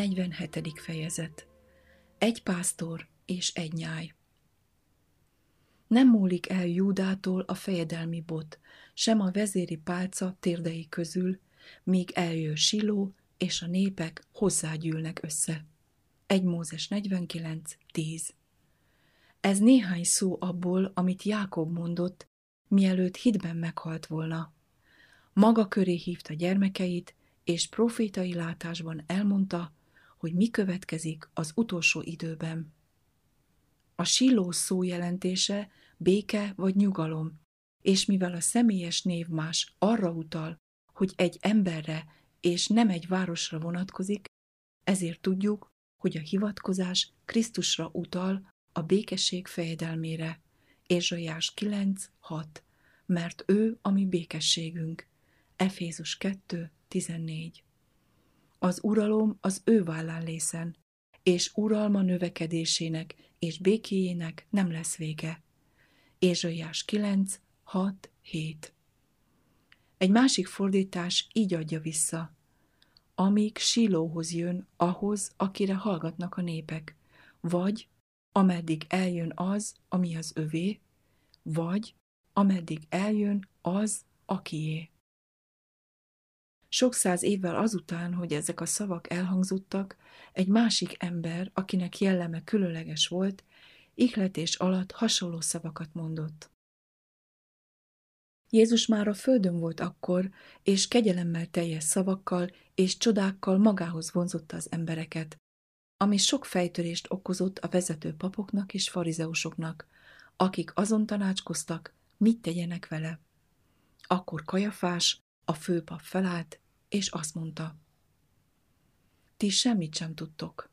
47. fejezet Egy pásztor és egy nyáj Nem múlik el Júdától a fejedelmi bot, sem a vezéri pálca térdei közül, míg eljön Siló, és a népek hozzágyűlnek össze. 1 Mózes 49, 10 Ez néhány szó abból, amit Jákob mondott, mielőtt hitben meghalt volna. Maga köré hívta gyermekeit, és profétai látásban elmondta, hogy mi következik az utolsó időben. A siló szó jelentése béke vagy nyugalom, és mivel a személyes név más arra utal, hogy egy emberre és nem egy városra vonatkozik, ezért tudjuk, hogy a hivatkozás Krisztusra utal a békesség fejedelmére. Ézsaiás 9.6 Mert ő a mi békességünk. Efézus 2.14 Az uralom az ő vállán lészen, és uralma növekedésének és békéjének nem lesz vége. Ézsaiás 9, 6, 7 Egy másik fordítás így adja vissza. Amíg Silóhoz jön, ahhoz, akire hallgatnak a népek, vagy ameddig eljön az, ami az övé, vagy ameddig eljön az, akié. Sok száz évvel azután, hogy ezek a szavak elhangzottak, egy másik ember, akinek jelleme különleges volt, ihletés alatt hasonló szavakat mondott. Jézus már a földön volt akkor, és kegyelemmel teljes szavakkal és csodákkal magához vonzotta az embereket, ami sok fejtörést okozott a vezető papoknak és farizeusoknak, akik azon tanácskoztak, mit tegyenek vele. Akkor Kajafás, a főpap felállt, és azt mondta, ti semmit sem tudtok,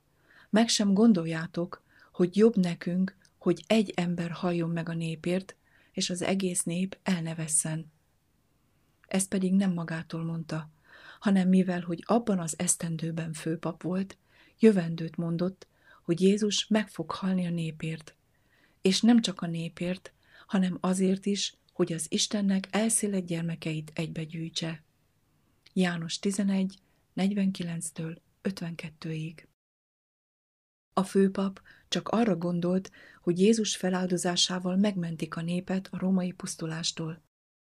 meg sem gondoljátok, hogy jobb nekünk, hogy egy ember halljon meg a népért, és az egész nép elnevesszen. Ezt pedig nem magától mondta, hanem mivel, hogy abban az esztendőben főpap volt, jövendőt mondott, hogy Jézus meg fog halni a népért. És nem csak a népért, hanem azért is, hogy az Istennek elszélet gyermekeit egybegyűjtse. János 11, 49-től 52-ig. A főpap csak arra gondolt, hogy Jézus feláldozásával megmentik a népet a római pusztulástól.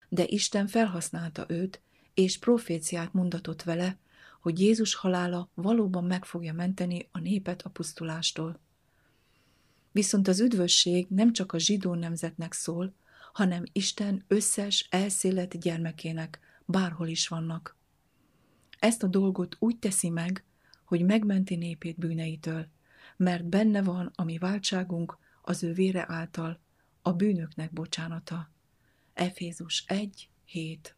De Isten felhasználta őt, és proféciát mondatott vele, hogy Jézus halála valóban meg fogja menteni a népet a pusztulástól. Viszont az üdvösség nem csak a zsidó nemzetnek szól, hanem Isten összes elszélet gyermekének, bárhol is vannak. Ezt a dolgot úgy teszi meg, hogy megmenti népét bűneitől, mert benne van a mi váltságunk az ő vére által, a bűnöknek bocsánata. Efézus 1, 7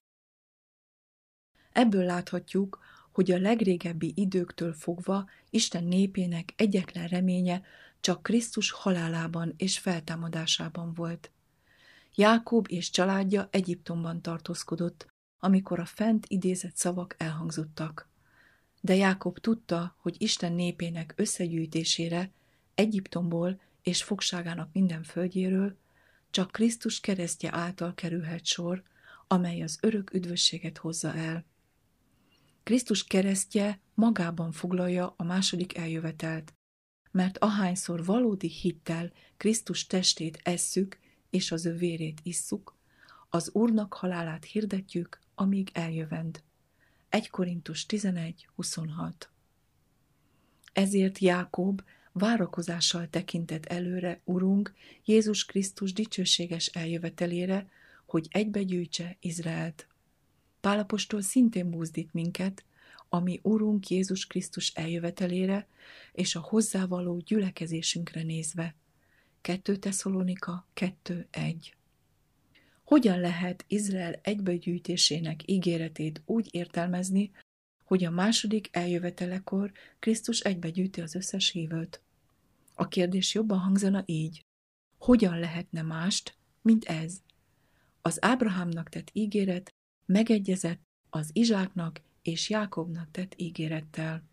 Ebből láthatjuk, hogy a legrégebbi időktől fogva Isten népének egyetlen reménye csak Krisztus halálában és feltámadásában volt. Jákob és családja Egyiptomban tartózkodott, amikor a fent idézett szavak elhangzottak. De Jákob tudta, hogy Isten népének összegyűjtésére Egyiptomból és fogságának minden földjéről csak Krisztus keresztje által kerülhet sor, amely az örök üdvösséget hozza el. Krisztus keresztje magában foglalja a második eljövetelt, mert ahányszor valódi hittel Krisztus testét esszük és az ő vérét isszuk, az Úrnak halálát hirdetjük, amíg eljövend. 1 Korintus 11, 26 Ezért Jákob várakozással tekintett előre Urunk Jézus Krisztus dicsőséges eljövetelére, hogy egybegyűjtse Izraelt. Pálapostól szintén buzdít minket, ami Urunk Jézus Krisztus eljövetelére és a hozzávaló gyülekezésünkre nézve. 2 Tesszalonika 2.1 hogyan lehet Izrael egybegyűjtésének ígéretét úgy értelmezni, hogy a második eljövetelekor Krisztus egybegyűjti az összes hívőt? A kérdés jobban hangzana így. Hogyan lehetne mást, mint ez? Az Ábrahámnak tett ígéret megegyezett az Izsáknak és Jákobnak tett ígérettel.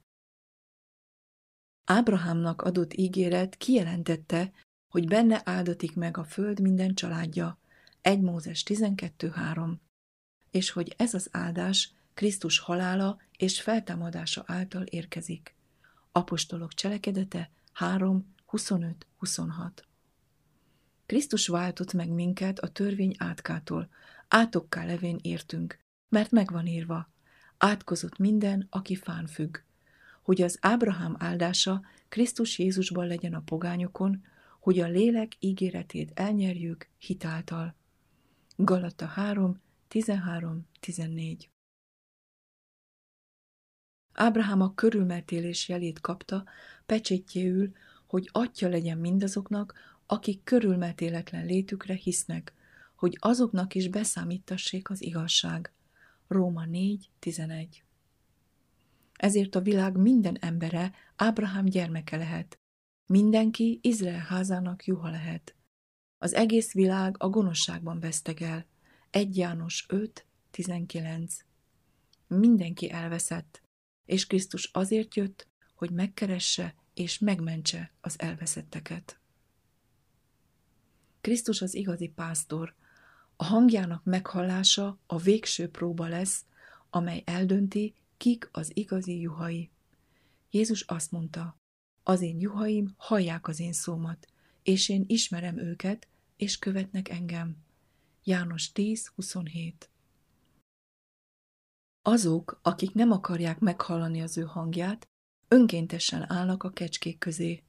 Ábrahámnak adott ígéret kijelentette, hogy benne áldatik meg a föld minden családja, 1 Mózes 12.3, és hogy ez az áldás Krisztus halála és feltámadása által érkezik. Apostolok cselekedete 3, 25, 26. Krisztus váltott meg minket a törvény átkától, átokká levén értünk, mert megvan írva, átkozott minden, aki fán függ, hogy az Ábrahám áldása Krisztus Jézusban legyen a pogányokon, hogy a lélek ígéretét elnyerjük hitáltal. Galata 3, 13-14 Ábrahám a körülmetélés jelét kapta, pecsétjéül, hogy atya legyen mindazoknak, akik körülmetéletlen létükre hisznek, hogy azoknak is beszámítassék az igazság. Róma 4.11 Ezért a világ minden embere Ábrahám gyermeke lehet. Mindenki Izrael házának juha lehet. Az egész világ a gonoszságban vesztegel. 1 János 5.19 Mindenki elveszett, és Krisztus azért jött, hogy megkeresse és megmentse az elveszetteket. Krisztus az igazi pásztor, a hangjának meghallása a végső próba lesz, amely eldönti, kik az igazi juhai. Jézus azt mondta, az én juhaim hallják az én szómat, és én ismerem őket, és követnek engem. János 10.27 Azok, akik nem akarják meghallani az ő hangját, önkéntesen állnak a kecskék közé.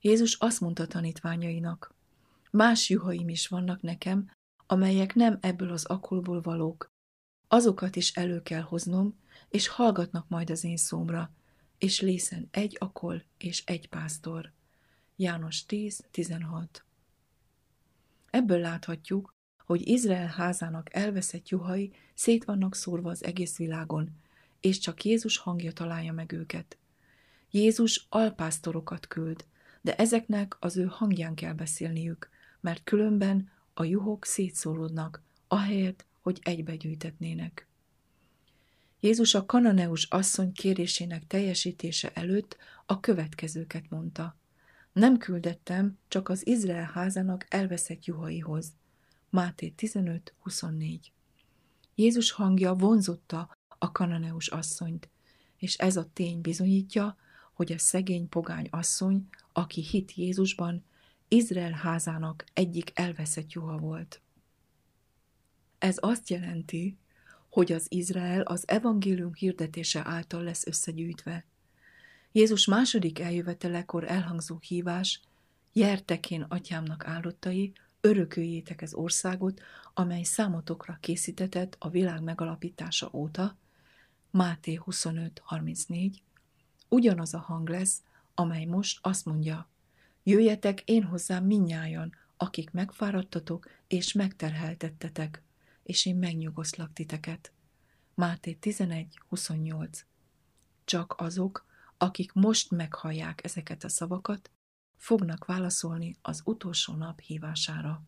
Jézus azt mondta tanítványainak, más juhaim is vannak nekem, amelyek nem ebből az akulból valók. Azokat is elő kell hoznom, és hallgatnak majd az én szómra, és lészen egy akol és egy pásztor. János 10.16 Ebből láthatjuk, hogy Izrael házának elveszett juhai szét vannak szórva az egész világon, és csak Jézus hangja találja meg őket. Jézus alpásztorokat küld, de ezeknek az ő hangján kell beszélniük, mert különben a juhok szétszóródnak, ahelyett, hogy egybegyűjtetnének. Jézus a kananeus asszony kérésének teljesítése előtt a következőket mondta. Nem küldettem csak az Izrael házának elveszett juhaihoz. Máté 15.24 Jézus hangja vonzotta a kananeus asszonyt, és ez a tény bizonyítja, hogy a szegény pogány asszony, aki hit Jézusban, Izrael házának egyik elveszett juha volt. Ez azt jelenti, hogy az Izrael az evangélium hirdetése által lesz összegyűjtve. Jézus második eljövetelekor elhangzó hívás, jertek én atyámnak áldottai, örököljétek az országot, amely számotokra készítetett a világ megalapítása óta, Máté 25.34, ugyanaz a hang lesz, amely most azt mondja, jöjjetek én hozzám minnyájan, akik megfáradtatok és megterheltettetek, és én megnyugoszlak titeket. Máté 11.28 Csak azok, akik most meghallják ezeket a szavakat, fognak válaszolni az utolsó nap hívására.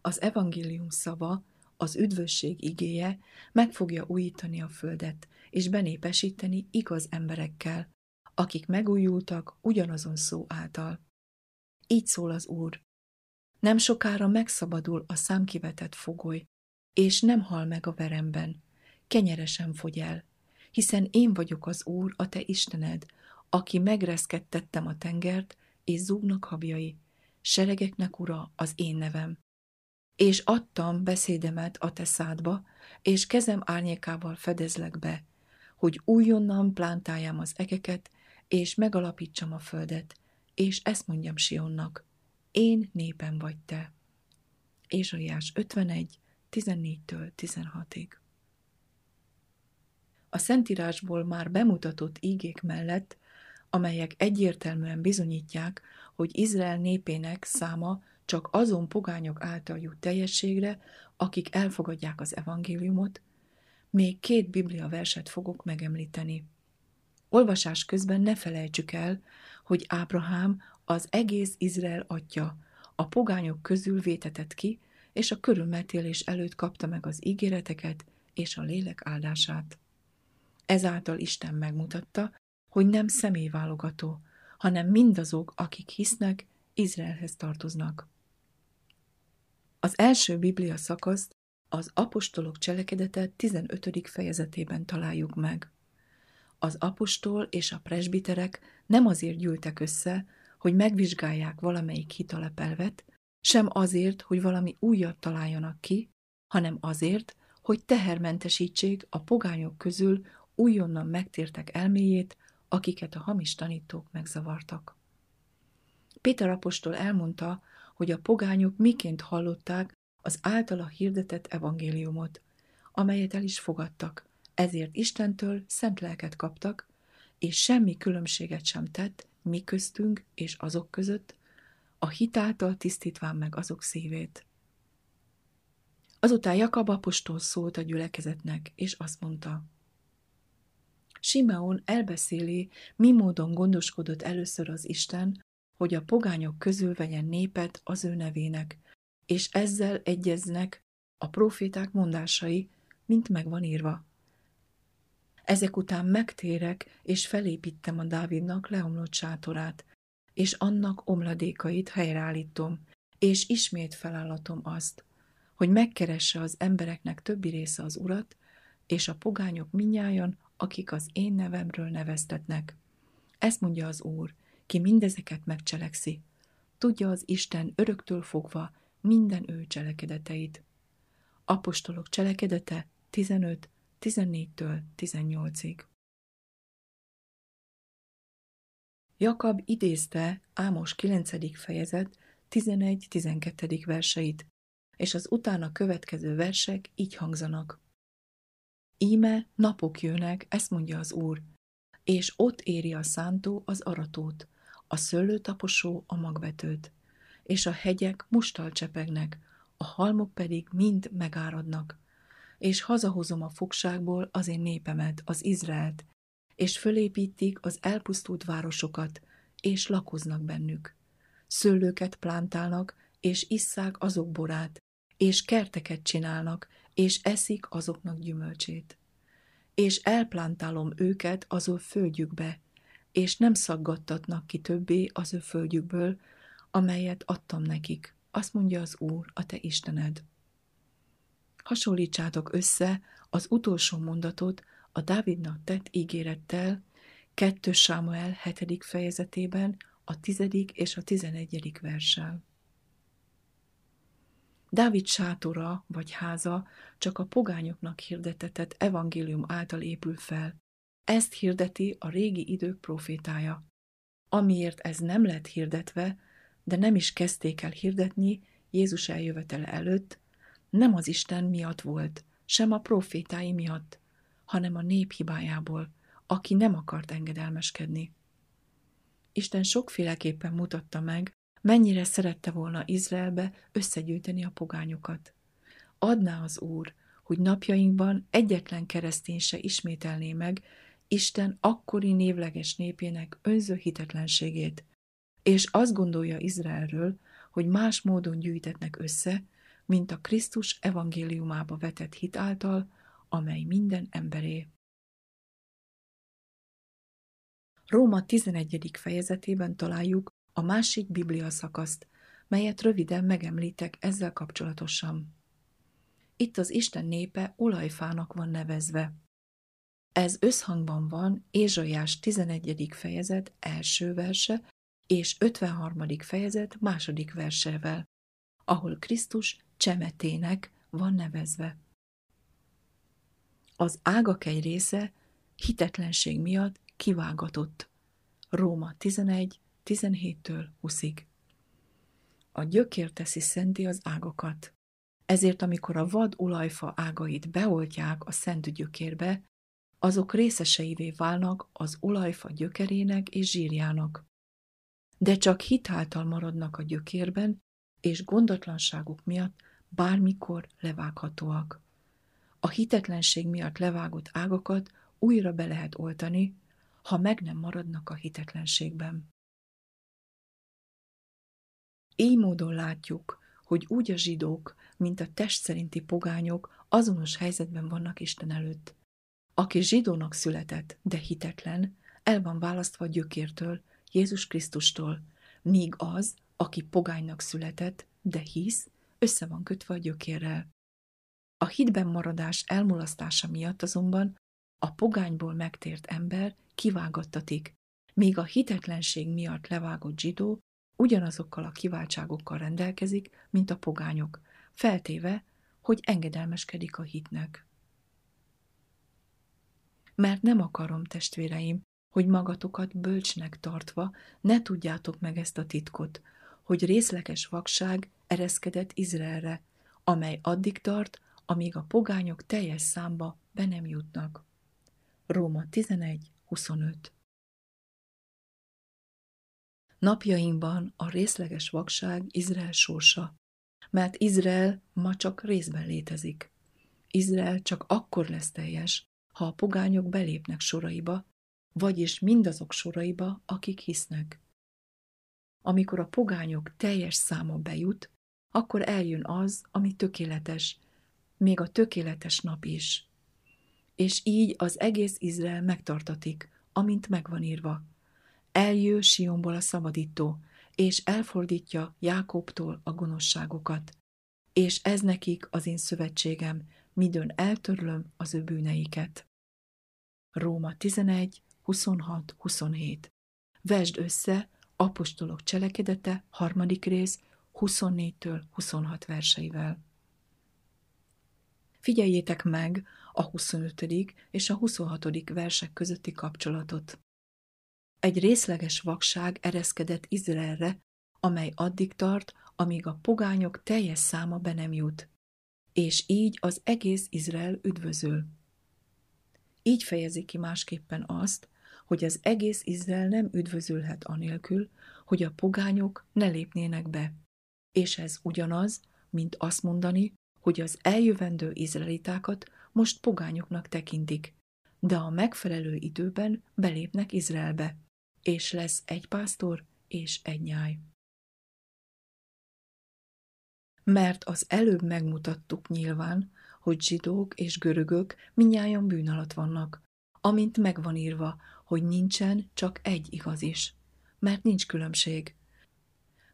Az evangélium szava, az üdvösség igéje meg fogja újítani a földet, és benépesíteni igaz emberekkel, akik megújultak ugyanazon szó által. Így szól az Úr. Nem sokára megszabadul a számkivetett fogoly, és nem hal meg a veremben, kenyeresen fogy el, hiszen én vagyok az Úr, a te Istened, aki megreszkedtettem a tengert, és zúgnak habjai, seregeknek ura az én nevem. És adtam beszédemet a te szádba, és kezem árnyékával fedezlek be, hogy újonnan plántáljam az egeket, és megalapítsam a földet, és ezt mondjam Sionnak, én népem vagy te. Ézsaiás 51, 14-től 16-ig. A Szentírásból már bemutatott ígék mellett amelyek egyértelműen bizonyítják, hogy Izrael népének száma csak azon pogányok által jut teljességre, akik elfogadják az evangéliumot, még két biblia verset fogok megemlíteni. Olvasás közben ne felejtsük el, hogy Ábrahám az egész Izrael atya, a pogányok közül vétetett ki, és a körülmetélés előtt kapta meg az ígéreteket és a lélek áldását. Ezáltal Isten megmutatta, hogy nem személyválogató, hanem mindazok, akik hisznek, Izraelhez tartoznak. Az első Biblia szakaszt az apostolok cselekedete 15. fejezetében találjuk meg. Az apostol és a presbiterek nem azért gyűltek össze, hogy megvizsgálják valamelyik hitalepelvet, sem azért, hogy valami újat találjanak ki, hanem azért, hogy tehermentesítsék a pogányok közül újonnan megtértek elméjét, akiket a hamis tanítók megzavartak. Péter apostol elmondta, hogy a pogányok miként hallották az általa hirdetett evangéliumot, amelyet el is fogadtak, ezért Istentől szent lelket kaptak, és semmi különbséget sem tett mi köztünk és azok között, a hitáltal tisztítván meg azok szívét. Azután Jakab apostol szólt a gyülekezetnek, és azt mondta, Simeon elbeszéli, mi módon gondoskodott először az Isten, hogy a pogányok közül vegyen népet az ő nevének, és ezzel egyeznek a proféták mondásai, mint megvan írva. Ezek után megtérek, és felépítem a Dávidnak leomlott sátorát, és annak omladékait helyreállítom, és ismét felállatom azt, hogy megkeresse az embereknek többi része az urat, és a pogányok minnyájan, akik az én nevemről neveztetnek. Ezt mondja az Úr, ki mindezeket megcselekszi. Tudja az Isten öröktől fogva minden ő cselekedeteit. Apostolok cselekedete 15, 14-től 18-ig. Jakab idézte Ámos 9. fejezet 11-12. verseit, és az utána következő versek így hangzanak. Íme napok jönnek, ezt mondja az Úr, és ott éri a szántó az aratót, a szőlőtaposó a magvetőt, és a hegyek mustal csepegnek, a halmok pedig mind megáradnak, és hazahozom a fogságból az én népemet, az Izraelt, és fölépítik az elpusztult városokat, és lakoznak bennük. Szőlőket plántálnak, és isszák azok borát, és kerteket csinálnak, és eszik azoknak gyümölcsét. És elplántálom őket az ő földjükbe, és nem szaggattatnak ki többé az ő földjükből, amelyet adtam nekik, azt mondja az Úr, a te Istened. Hasonlítsátok össze az utolsó mondatot a Dávidnak tett ígérettel, 2 Sámuel 7. fejezetében, a 10. és a 11. verssel. Dávid sátora vagy háza csak a pogányoknak hirdetetett evangélium által épül fel. Ezt hirdeti a régi idők profétája. Amiért ez nem lett hirdetve, de nem is kezdték el hirdetni Jézus eljövetele előtt, nem az Isten miatt volt, sem a profétái miatt, hanem a nép hibájából, aki nem akart engedelmeskedni. Isten sokféleképpen mutatta meg, mennyire szerette volna Izraelbe összegyűjteni a pogányokat. Adná az Úr, hogy napjainkban egyetlen keresztény se ismételné meg Isten akkori névleges népének önző hitetlenségét, és azt gondolja Izraelről, hogy más módon gyűjtetnek össze, mint a Krisztus evangéliumába vetett hit által, amely minden emberé. Róma 11. fejezetében találjuk a másik biblia szakaszt, melyet röviden megemlítek ezzel kapcsolatosan. Itt az Isten népe olajfának van nevezve. Ez összhangban van Ézsaiás 11. fejezet első verse és 53. fejezet második versevel, ahol Krisztus csemetének van nevezve. Az ágak egy része hitetlenség miatt kivágatott. Róma 11, 17-től 20-ig. A gyökér teszi szenti az ágakat. Ezért, amikor a vad olajfa ágait beoltják a szent gyökérbe, azok részeseivé válnak az olajfa gyökerének és zsírjának. De csak hitáltal maradnak a gyökérben, és gondatlanságuk miatt bármikor levághatóak. A hitetlenség miatt levágott ágakat újra be lehet oltani, ha meg nem maradnak a hitetlenségben. Így módon látjuk, hogy úgy a zsidók, mint a test szerinti pogányok azonos helyzetben vannak Isten előtt. Aki zsidónak született, de hitetlen, el van választva a gyökértől, Jézus Krisztustól, míg az, aki pogánynak született, de hisz, össze van kötve a gyökérrel. A hitben maradás elmulasztása miatt azonban a pogányból megtért ember kivágattatik, míg a hitetlenség miatt levágott zsidó ugyanazokkal a kiváltságokkal rendelkezik, mint a pogányok, feltéve, hogy engedelmeskedik a hitnek. Mert nem akarom, testvéreim, hogy magatokat bölcsnek tartva ne tudjátok meg ezt a titkot, hogy részleges vakság ereszkedett Izraelre, amely addig tart, amíg a pogányok teljes számba be nem jutnak. Róma 11.25 Napjainkban a részleges vakság Izrael sorsa, mert Izrael ma csak részben létezik. Izrael csak akkor lesz teljes, ha a pogányok belépnek soraiba, vagyis mindazok soraiba, akik hisznek. Amikor a pogányok teljes száma bejut, akkor eljön az, ami tökéletes, még a tökéletes nap is. És így az egész Izrael megtartatik, amint megvan írva. Eljő Sionból a szabadító, és elfordítja Jákobtól a gonoszságokat. És ez nekik az én szövetségem, midőn eltörlöm az ő bűneiket. Róma 11, 26-27 Vesd össze Apostolok cselekedete, harmadik rész, 24-től 26 verseivel. Figyeljétek meg a 25. és a 26. versek közötti kapcsolatot. Egy részleges vakság ereszkedett Izraelre, amely addig tart, amíg a pogányok teljes száma be nem jut, és így az egész Izrael üdvözöl. Így fejezi ki másképpen azt, hogy az egész Izrael nem üdvözülhet anélkül, hogy a pogányok ne lépnének be. És ez ugyanaz, mint azt mondani, hogy az eljövendő izraelitákat most pogányoknak tekintik, de a megfelelő időben belépnek Izraelbe, és lesz egy pásztor és egy nyáj. Mert az előbb megmutattuk nyilván, hogy zsidók és görögök minnyáján bűn alatt vannak, amint megvan írva, hogy nincsen csak egy igaz is, mert nincs különbség.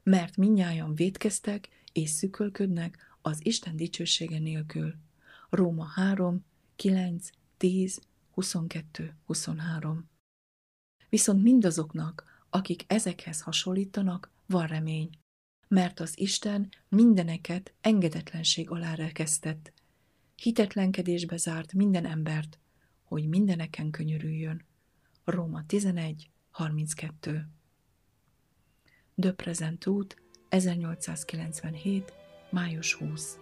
Mert minnyáján védkeztek és szükölködnek az Isten dicsősége nélkül. Róma 3, 9, 10, 22, 23. Viszont mindazoknak, akik ezekhez hasonlítanak, van remény, mert az Isten mindeneket engedetlenség alá rekesztett, hitetlenkedésbe zárt minden embert, hogy mindeneken könyörüljön. Róma 11, 32 De Present út, 1897. május 20